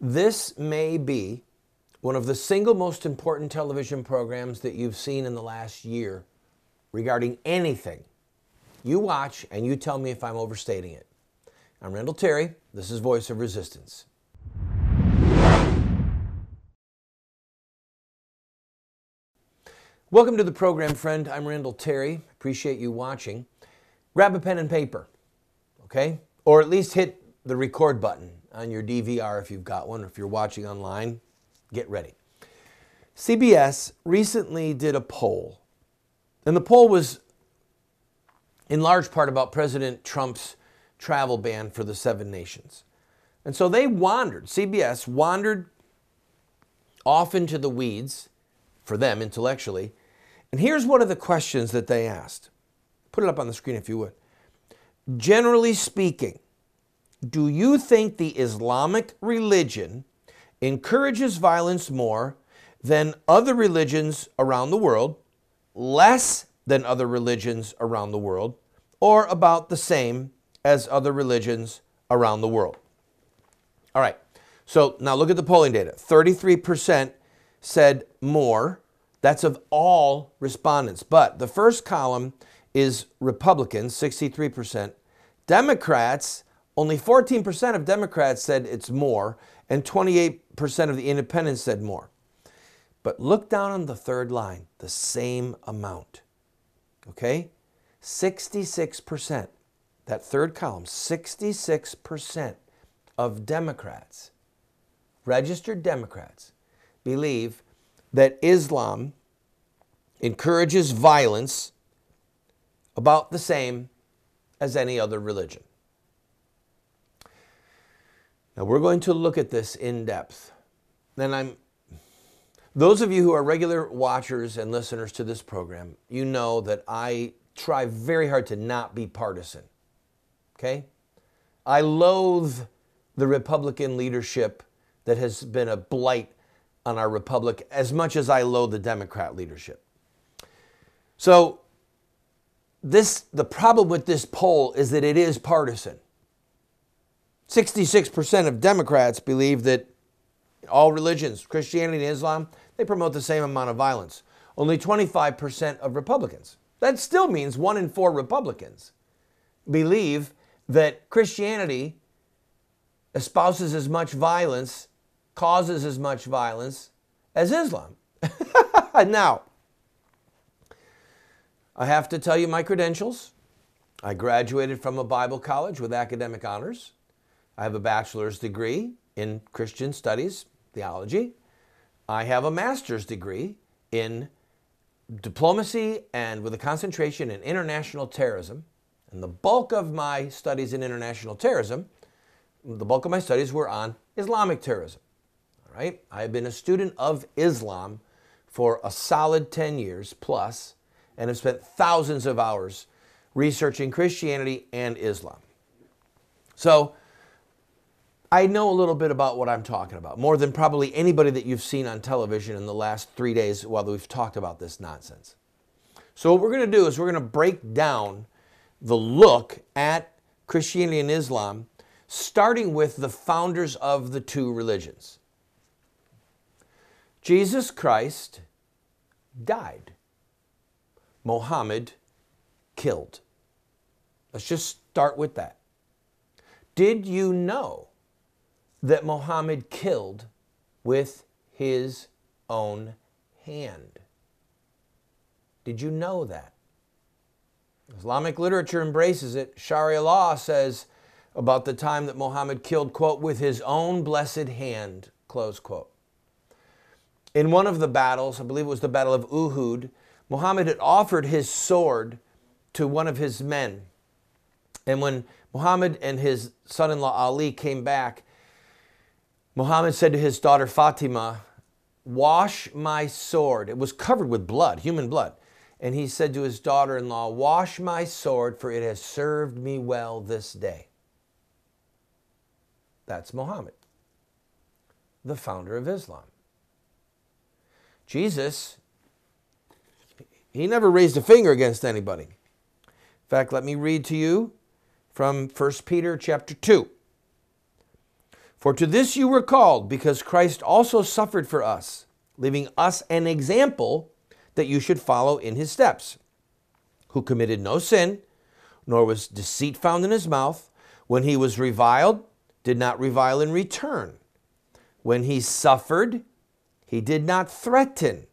This may be one of the single most important television programs that you've seen in the last year regarding anything. You watch and you tell me if I'm overstating it. I'm Randall Terry. This is Voice of Resistance. Welcome to the program, friend. I'm Randall Terry. Appreciate you watching. Grab a pen and paper, okay? Or at least hit the record button on your DVR if you've got one. Or if you're watching online, get ready. CBS recently did a poll, and the poll was in large part about President Trump's travel ban for the seven nations. And so they wandered, CBS wandered off into the weeds for them intellectually. And here's one of the questions that they asked. Put it up on the screen if you would. Generally speaking, do you think the Islamic religion encourages violence more than other religions around the world, less than other religions around the world, or about the same as other religions around the world? All right, so now look at the polling data 33% said more. That's of all respondents. But the first column is Republicans, 63%. Democrats, only 14% of Democrats said it's more, and 28% of the independents said more. But look down on the third line, the same amount. Okay? 66%. That third column, 66% of Democrats, registered Democrats, believe that Islam encourages violence about the same as any other religion. Now we're going to look at this in depth. And I'm those of you who are regular watchers and listeners to this program, you know that I try very hard to not be partisan. Okay? I loathe the Republican leadership that has been a blight on our republic as much as I loathe the Democrat leadership. So this the problem with this poll is that it is partisan. 66% of Democrats believe that all religions, Christianity and Islam, they promote the same amount of violence. Only 25% of Republicans. That still means one in four Republicans believe that Christianity espouses as much violence, causes as much violence as Islam. now, I have to tell you my credentials. I graduated from a Bible college with academic honors. I have a bachelor's degree in Christian studies, theology. I have a master's degree in diplomacy and with a concentration in international terrorism. And the bulk of my studies in international terrorism, the bulk of my studies were on Islamic terrorism. All right? I have been a student of Islam for a solid 10 years plus and have spent thousands of hours researching Christianity and Islam. So, I know a little bit about what I'm talking about, more than probably anybody that you've seen on television in the last three days while we've talked about this nonsense. So, what we're going to do is we're going to break down the look at Christianity and Islam, starting with the founders of the two religions. Jesus Christ died, Mohammed killed. Let's just start with that. Did you know that Muhammad killed with his own hand. Did you know that? Islamic literature embraces it. Sharia law says about the time that Muhammad killed, quote, with his own blessed hand, close quote. In one of the battles, I believe it was the Battle of Uhud, Muhammad had offered his sword to one of his men. And when Muhammad and his son in law Ali came back, Muhammad said to his daughter Fatima, Wash my sword. It was covered with blood, human blood. And he said to his daughter in law, Wash my sword, for it has served me well this day. That's Muhammad, the founder of Islam. Jesus, he never raised a finger against anybody. In fact, let me read to you from 1 Peter chapter 2. For to this you were called, because Christ also suffered for us, leaving us an example that you should follow in his steps, who committed no sin, nor was deceit found in his mouth. When he was reviled, did not revile in return. When he suffered, he did not threaten,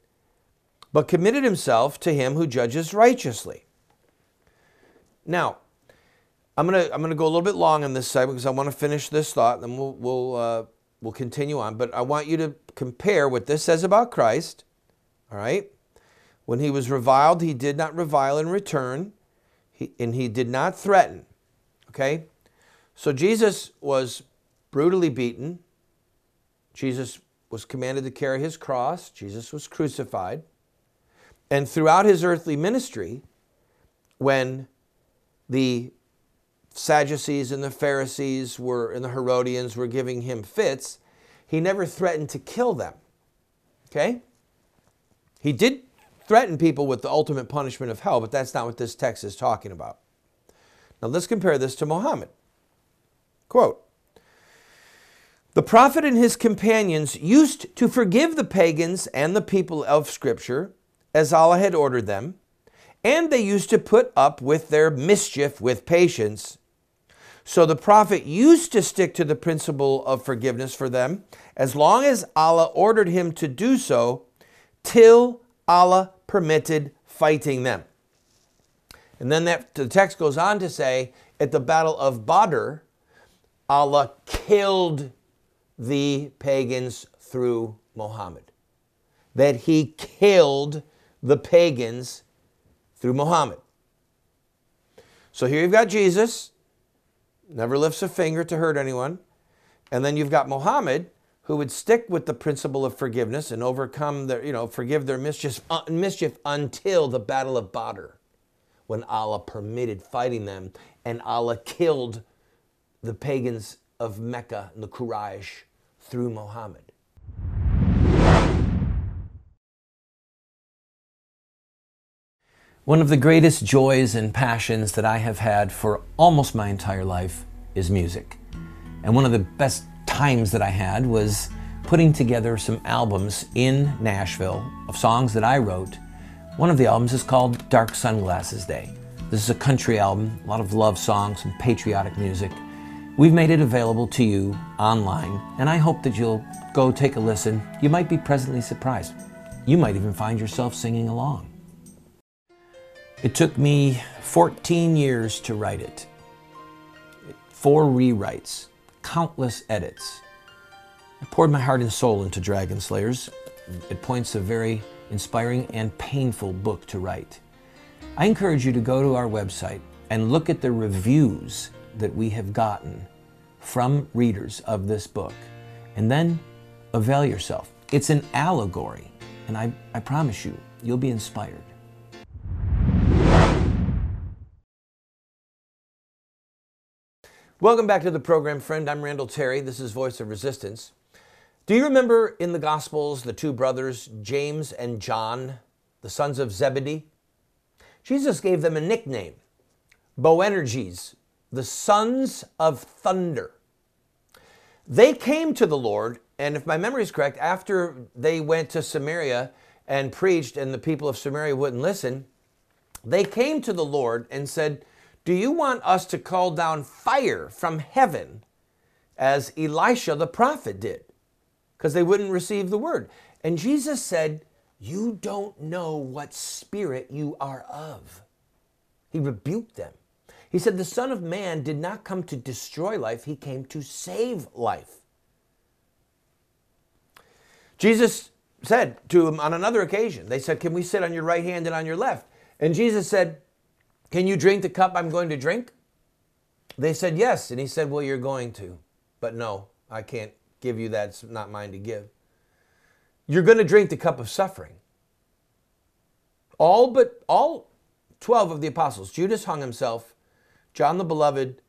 but committed himself to him who judges righteously. Now, I'm gonna I'm gonna go a little bit long on this side because I want to finish this thought, and we'll we'll uh, we'll continue on. But I want you to compare what this says about Christ. All right, when he was reviled, he did not revile in return, he, and he did not threaten. Okay, so Jesus was brutally beaten. Jesus was commanded to carry his cross. Jesus was crucified, and throughout his earthly ministry, when the Sadducees and the Pharisees were and the Herodians were giving him fits, he never threatened to kill them. Okay? He did threaten people with the ultimate punishment of hell, but that's not what this text is talking about. Now let's compare this to Muhammad. Quote The prophet and his companions used to forgive the pagans and the people of Scripture as Allah had ordered them, and they used to put up with their mischief with patience so the prophet used to stick to the principle of forgiveness for them as long as Allah ordered him to do so, till Allah permitted fighting them. And then that, the text goes on to say, at the Battle of Badr, Allah killed the pagans through Muhammad. That he killed the pagans through Muhammad. So here you've got Jesus, never lifts a finger to hurt anyone. And then you've got Muhammad, who would stick with the principle of forgiveness and overcome their, you know, forgive their mischief, uh, mischief until the Battle of Badr, when Allah permitted fighting them and Allah killed the pagans of Mecca and the Quraysh through Muhammad. One of the greatest joys and passions that I have had for almost my entire life is music. And one of the best times that I had was putting together some albums in Nashville of songs that I wrote. One of the albums is called Dark Sunglasses Day. This is a country album, a lot of love songs and patriotic music. We've made it available to you online, and I hope that you'll go take a listen. You might be pleasantly surprised. You might even find yourself singing along. It took me 14 years to write it. Four rewrites, countless edits. I poured my heart and soul into Dragon Slayers. It points a very inspiring and painful book to write. I encourage you to go to our website and look at the reviews that we have gotten from readers of this book, and then avail yourself. It's an allegory, and I, I promise you, you'll be inspired. Welcome back to the program, friend. I'm Randall Terry. This is Voice of Resistance. Do you remember in the Gospels the two brothers, James and John, the sons of Zebedee? Jesus gave them a nickname Boanerges, the sons of thunder. They came to the Lord, and if my memory is correct, after they went to Samaria and preached, and the people of Samaria wouldn't listen, they came to the Lord and said, do you want us to call down fire from heaven as Elisha the prophet did? Because they wouldn't receive the word. And Jesus said, You don't know what spirit you are of. He rebuked them. He said, The Son of Man did not come to destroy life, he came to save life. Jesus said to him on another occasion, They said, Can we sit on your right hand and on your left? And Jesus said, can you drink the cup I'm going to drink? They said, Yes. And he said, Well, you're going to. But no, I can't give you that. It's not mine to give. You're going to drink the cup of suffering. All but all 12 of the apostles, Judas hung himself, John the Beloved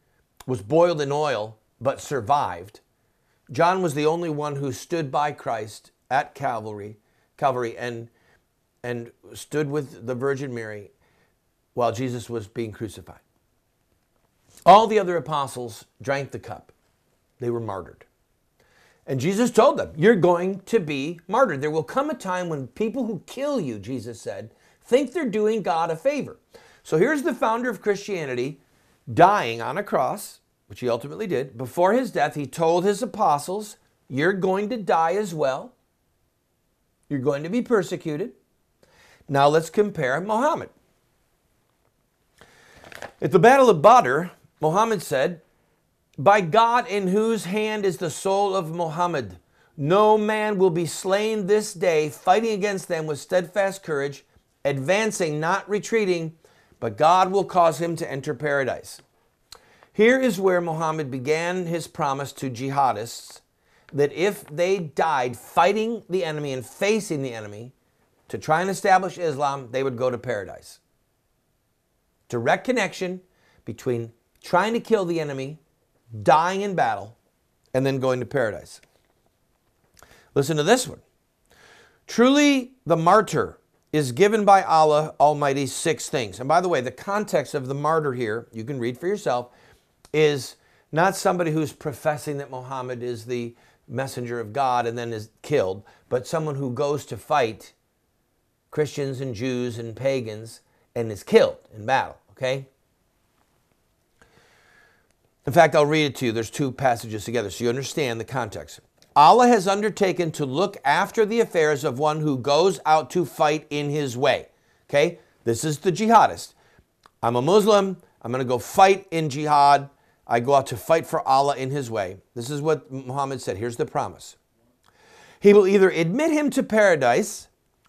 was boiled in oil but survived. John was the only one who stood by Christ at Calvary, Calvary and and stood with the Virgin Mary while Jesus was being crucified. All the other apostles drank the cup. They were martyred. And Jesus told them, You're going to be martyred. There will come a time when people who kill you, Jesus said, think they're doing God a favor. So here's the founder of Christianity dying on a cross, which he ultimately did. Before his death, he told his apostles, You're going to die as well. You're going to be persecuted. Now let's compare Muhammad. At the Battle of Badr, Muhammad said, By God in whose hand is the soul of Muhammad, no man will be slain this day, fighting against them with steadfast courage, advancing, not retreating, but God will cause him to enter paradise. Here is where Muhammad began his promise to jihadists that if they died fighting the enemy and facing the enemy to try and establish Islam, they would go to paradise. Direct connection between trying to kill the enemy, dying in battle, and then going to paradise. Listen to this one. Truly, the martyr is given by Allah Almighty six things. And by the way, the context of the martyr here, you can read for yourself, is not somebody who's professing that Muhammad is the messenger of God and then is killed, but someone who goes to fight Christians and Jews and pagans and is killed in battle, okay? In fact, I'll read it to you. There's two passages together so you understand the context. Allah has undertaken to look after the affairs of one who goes out to fight in his way. Okay? This is the jihadist. I'm a Muslim. I'm going to go fight in jihad. I go out to fight for Allah in his way. This is what Muhammad said. Here's the promise. He will either admit him to paradise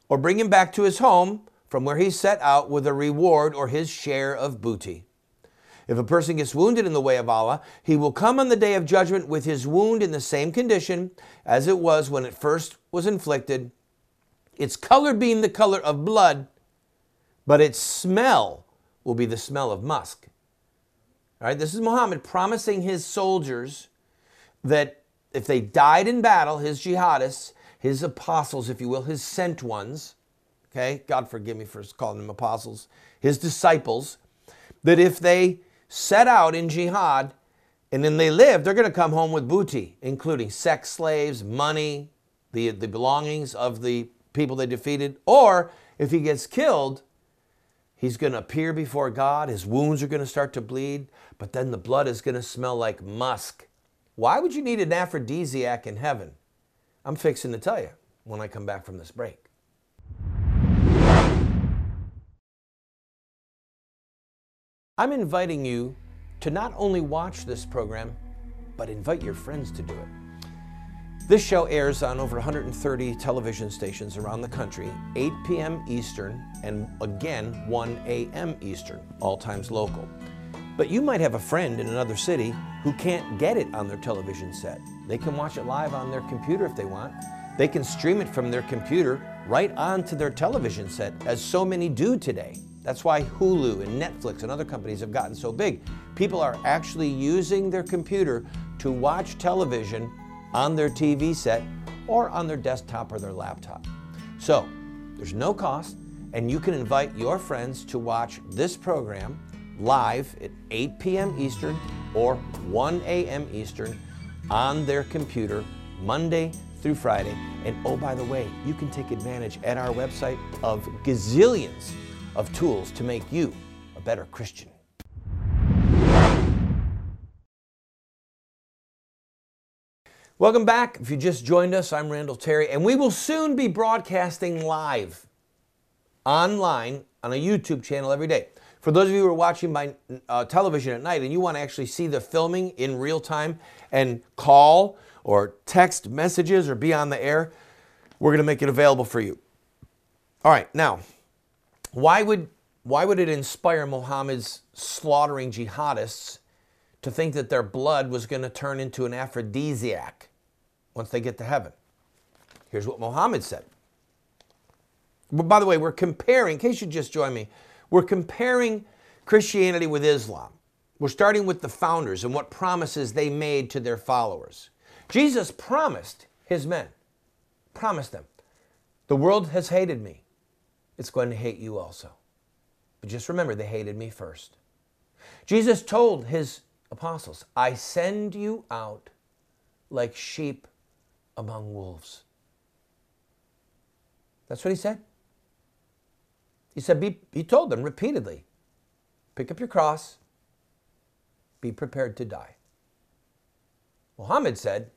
or bring him back to his home from where he set out with a reward or his share of booty. If a person gets wounded in the way of Allah, he will come on the day of judgment with his wound in the same condition as it was when it first was inflicted, its color being the color of blood, but its smell will be the smell of musk. All right, this is Muhammad promising his soldiers that if they died in battle, his jihadists, his apostles, if you will, his sent ones, okay, God forgive me for calling them apostles, his disciples, that if they set out in jihad and then they live, they're going to come home with booty, including sex slaves, money, the, the belongings of the people they defeated. Or if he gets killed, he's going to appear before God. His wounds are going to start to bleed, but then the blood is going to smell like musk. Why would you need an aphrodisiac in heaven? I'm fixing to tell you when I come back from this break. I'm inviting you to not only watch this program, but invite your friends to do it. This show airs on over 130 television stations around the country, 8 p.m. Eastern, and again, 1 a.m. Eastern, all times local. But you might have a friend in another city who can't get it on their television set. They can watch it live on their computer if they want. They can stream it from their computer right onto their television set, as so many do today. That's why Hulu and Netflix and other companies have gotten so big. People are actually using their computer to watch television on their TV set or on their desktop or their laptop. So there's no cost, and you can invite your friends to watch this program live at 8 p.m. Eastern or 1 a.m. Eastern on their computer Monday through Friday. And oh, by the way, you can take advantage at our website of gazillions of tools to make you a better Christian. Welcome back. If you just joined us, I'm Randall Terry, and we will soon be broadcasting live online on a YouTube channel every day. For those of you who are watching by uh, television at night and you want to actually see the filming in real time and call or text messages or be on the air, we're going to make it available for you. All right, now, why would, why would it inspire Muhammad's slaughtering jihadists to think that their blood was going to turn into an aphrodisiac once they get to heaven? Here's what Muhammad said. But by the way, we're comparing, in case you just joined me, we're comparing Christianity with Islam. We're starting with the founders and what promises they made to their followers. Jesus promised his men, promised them, the world has hated me it's going to hate you also. But just remember, they hated me first. Jesus told his apostles, I send you out like sheep among wolves. That's what he said. He said, be, he told them repeatedly pick up your cross, be prepared to die. Muhammad said,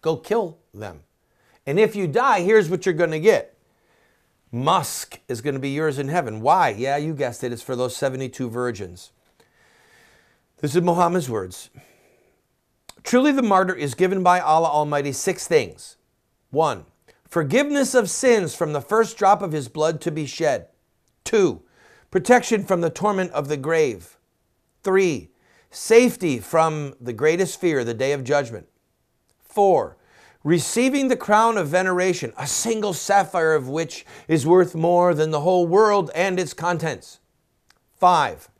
go kill them. And if you die, here's what you're going to get Musk is going to be yours in heaven. Why? Yeah, you guessed it. It's for those 72 virgins. This is Muhammad's words. Truly, the martyr is given by Allah Almighty six things. One, forgiveness of sins from the first drop of his blood to be shed. Two, protection from the torment of the grave. Three, safety from the greatest fear, the day of judgment. Four, receiving the crown of veneration, a single sapphire of which is worth more than the whole world and its contents. Five,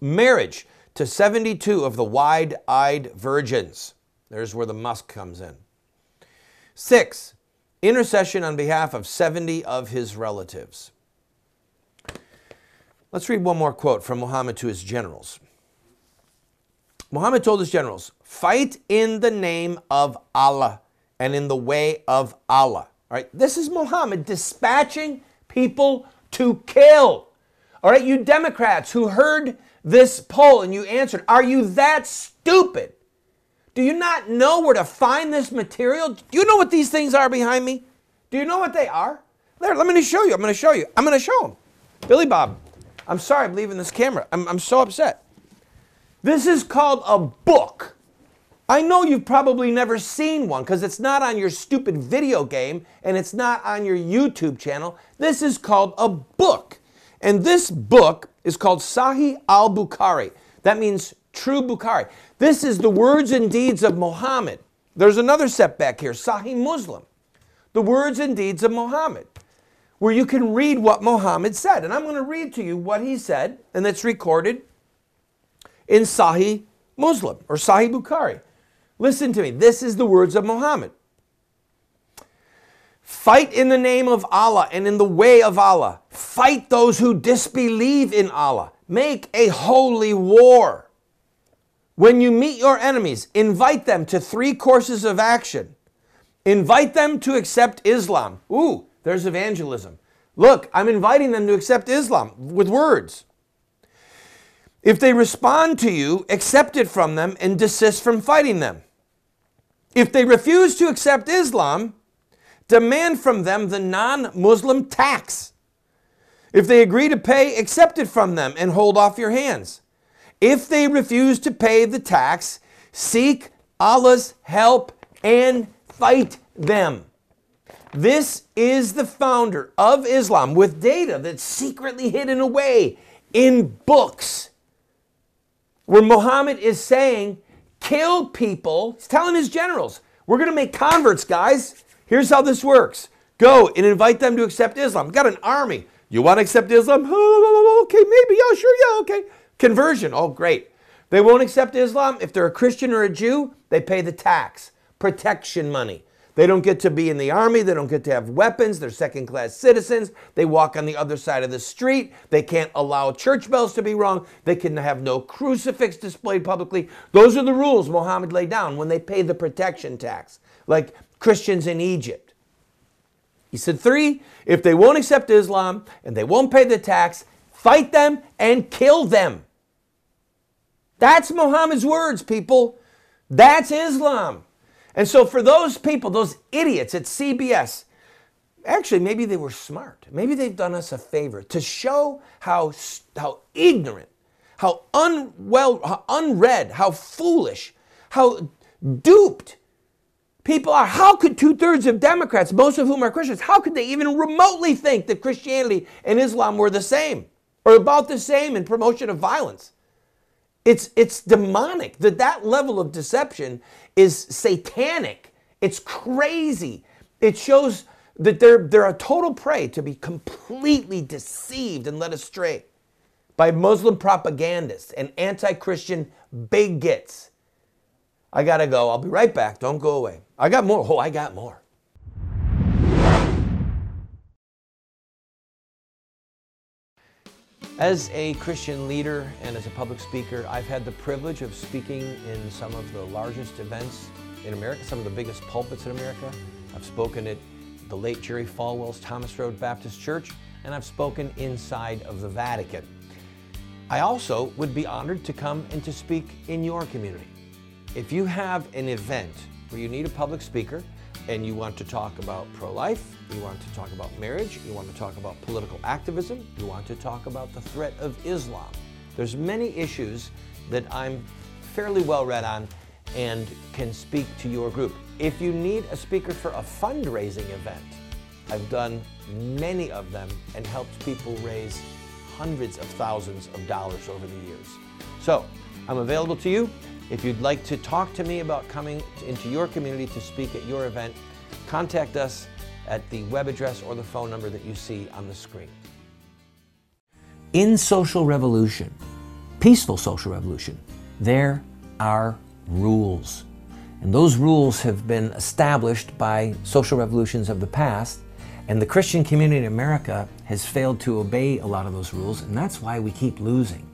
marriage to 72 of the wide eyed virgins. There's where the musk comes in. Six, intercession on behalf of 70 of his relatives. Let's read one more quote from Muhammad to his generals. Muhammad told his generals, fight in the name of Allah and in the way of Allah. All right, this is Muhammad dispatching people to kill. All right, you Democrats who heard this poll and you answered, are you that stupid? Do you not know where to find this material? Do you know what these things are behind me? Do you know what they are? There, let me just show you. I'm going to show you. I'm going to show them. Billy Bob, I'm sorry I'm leaving this camera. I'm, I'm so upset. This is called a book. I know you've probably never seen one because it's not on your stupid video game and it's not on your YouTube channel. This is called a book. And this book is called Sahih al Bukhari. That means true Bukhari. This is the words and deeds of Muhammad. There's another setback here Sahih Muslim. The words and deeds of Muhammad, where you can read what Muhammad said. And I'm going to read to you what he said, and it's recorded in Sahih Muslim or Sahih Bukhari. Listen to me. This is the words of Muhammad. Fight in the name of Allah and in the way of Allah. Fight those who disbelieve in Allah. Make a holy war. When you meet your enemies, invite them to three courses of action. Invite them to accept Islam. Ooh, there's evangelism. Look, I'm inviting them to accept Islam with words. If they respond to you, accept it from them and desist from fighting them. If they refuse to accept Islam, demand from them the non Muslim tax. If they agree to pay, accept it from them and hold off your hands. If they refuse to pay the tax, seek Allah's help and fight them. This is the founder of Islam with data that's secretly hidden away in books. Where Muhammad is saying, kill people. He's telling his generals, we're going to make converts, guys. Here's how this works go and invite them to accept Islam. Got an army. You want to accept Islam? Oh, okay, maybe. Yeah, sure. Yeah, okay. Conversion. Oh, great. They won't accept Islam. If they're a Christian or a Jew, they pay the tax, protection money. They don't get to be in the army. They don't get to have weapons. They're second class citizens. They walk on the other side of the street. They can't allow church bells to be rung. They can have no crucifix displayed publicly. Those are the rules Muhammad laid down when they pay the protection tax. Like Christians in Egypt. He said, three, if they won't accept Islam and they won't pay the tax, fight them and kill them. That's Muhammad's words, people. That's Islam. And so, for those people, those idiots at CBS, actually, maybe they were smart. Maybe they've done us a favor to show how, how ignorant, how unwell, how unread, how foolish, how duped people are. How could two thirds of Democrats, most of whom are Christians, how could they even remotely think that Christianity and Islam were the same or about the same in promotion of violence? It's, it's demonic. That that level of deception is satanic. It's crazy. It shows that they're, they're a total prey to be completely deceived and led astray by Muslim propagandists and anti Christian bigots I gotta go. I'll be right back. Don't go away. I got more. Oh, I got more. As a Christian leader and as a public speaker, I've had the privilege of speaking in some of the largest events in America, some of the biggest pulpits in America. I've spoken at the late Jerry Falwell's Thomas Road Baptist Church, and I've spoken inside of the Vatican. I also would be honored to come and to speak in your community. If you have an event where you need a public speaker and you want to talk about pro life, you want to talk about marriage, you want to talk about political activism, you want to talk about the threat of Islam, there's many issues that I'm fairly well read on and can speak to your group. If you need a speaker for a fundraising event, I've done many of them and helped people raise hundreds of thousands of dollars over the years. So I'm available to you. If you'd like to talk to me about coming into your community to speak at your event, contact us at the web address or the phone number that you see on the screen. In social revolution, peaceful social revolution, there are rules. And those rules have been established by social revolutions of the past. And the Christian community in America has failed to obey a lot of those rules, and that's why we keep losing.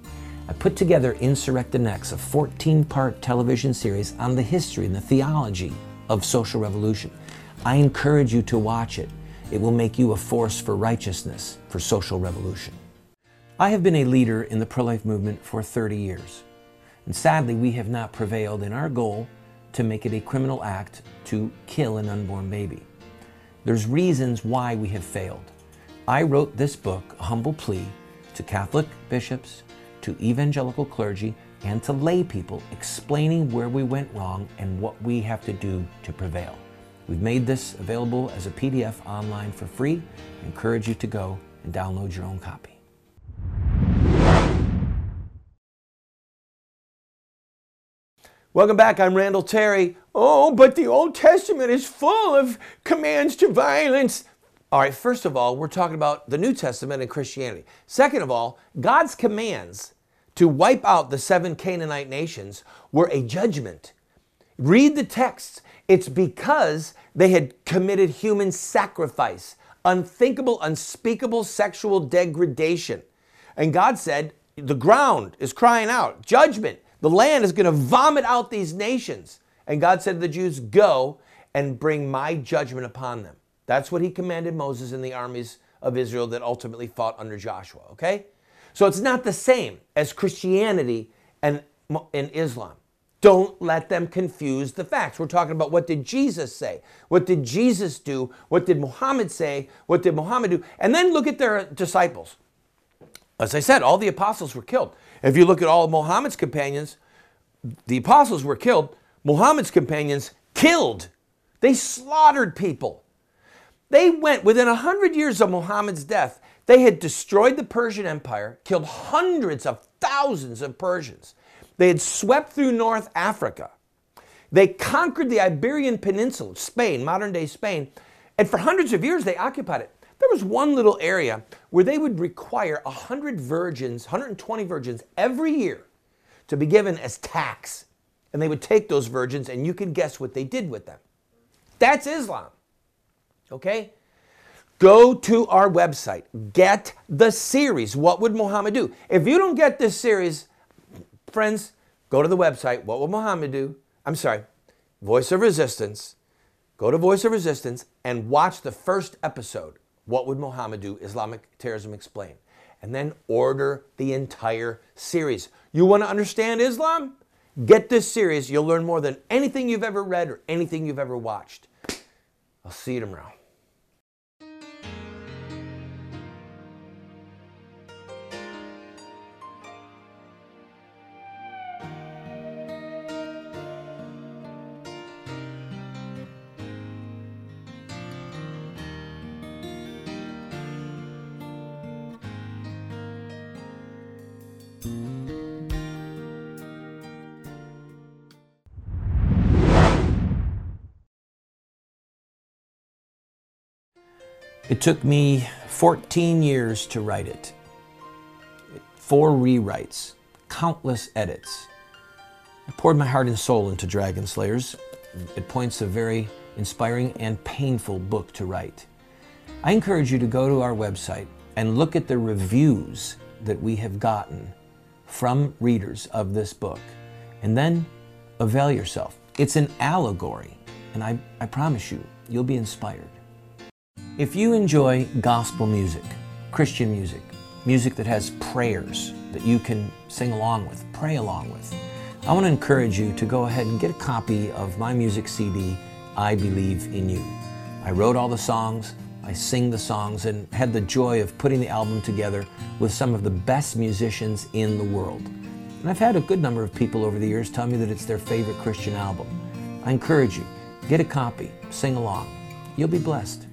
I put together Insurrecta Nex, a 14 part television series on the history and the theology of social revolution. I encourage you to watch it. It will make you a force for righteousness, for social revolution. I have been a leader in the pro life movement for 30 years. And sadly, we have not prevailed in our goal to make it a criminal act to kill an unborn baby. There's reasons why we have failed. I wrote this book, A Humble Plea, to Catholic bishops, to evangelical clergy, and to lay people, explaining where we went wrong and what we have to do to prevail. We've made this available as a PDF online for free. I encourage you to go and download your own copy. Welcome back. I'm Randall Terry. Oh, but the Old Testament is full of commands to violence. All right, first of all, we're talking about the New Testament and Christianity. Second of all, God's commands to wipe out the seven Canaanite nations were a judgment. Read the texts. It's because they had committed human sacrifice, unthinkable, unspeakable sexual degradation. And God said, the ground is crying out, judgment. The land is going to vomit out these nations. And God said to the Jews, Go and bring my judgment upon them. That's what he commanded Moses and the armies of Israel that ultimately fought under Joshua, okay? So it's not the same as Christianity and, and Islam. Don't let them confuse the facts. We're talking about what did Jesus say? What did Jesus do? What did Muhammad say? What did Muhammad do? And then look at their disciples. As I said, all the apostles were killed. If you look at all of Muhammad's companions, the apostles were killed. Muhammad's companions killed. They slaughtered people. They went within a hundred years of Muhammad's death. They had destroyed the Persian Empire, killed hundreds of thousands of Persians. They had swept through North Africa. They conquered the Iberian Peninsula, Spain, modern day Spain, and for hundreds of years they occupied it. There was one little area where they would require 100 virgins, 120 virgins every year to be given as tax. And they would take those virgins, and you can guess what they did with them. That's Islam. Okay? Go to our website, get the series. What would Muhammad do? If you don't get this series, friends, go to the website. What would Muhammad do? I'm sorry, Voice of Resistance. Go to Voice of Resistance and watch the first episode. What would Muhammad do? Islamic Terrorism Explained. And then order the entire series. You want to understand Islam? Get this series. You'll learn more than anything you've ever read or anything you've ever watched. I'll see you tomorrow. It took me 14 years to write it. Four rewrites, countless edits. I poured my heart and soul into Dragon Slayers. It points a very inspiring and painful book to write. I encourage you to go to our website and look at the reviews that we have gotten from readers of this book, and then avail yourself. It's an allegory, and I, I promise you, you'll be inspired. If you enjoy gospel music, Christian music, music that has prayers that you can sing along with, pray along with, I want to encourage you to go ahead and get a copy of my music CD, I Believe in You. I wrote all the songs, I sing the songs, and had the joy of putting the album together with some of the best musicians in the world. And I've had a good number of people over the years tell me that it's their favorite Christian album. I encourage you, get a copy, sing along. You'll be blessed.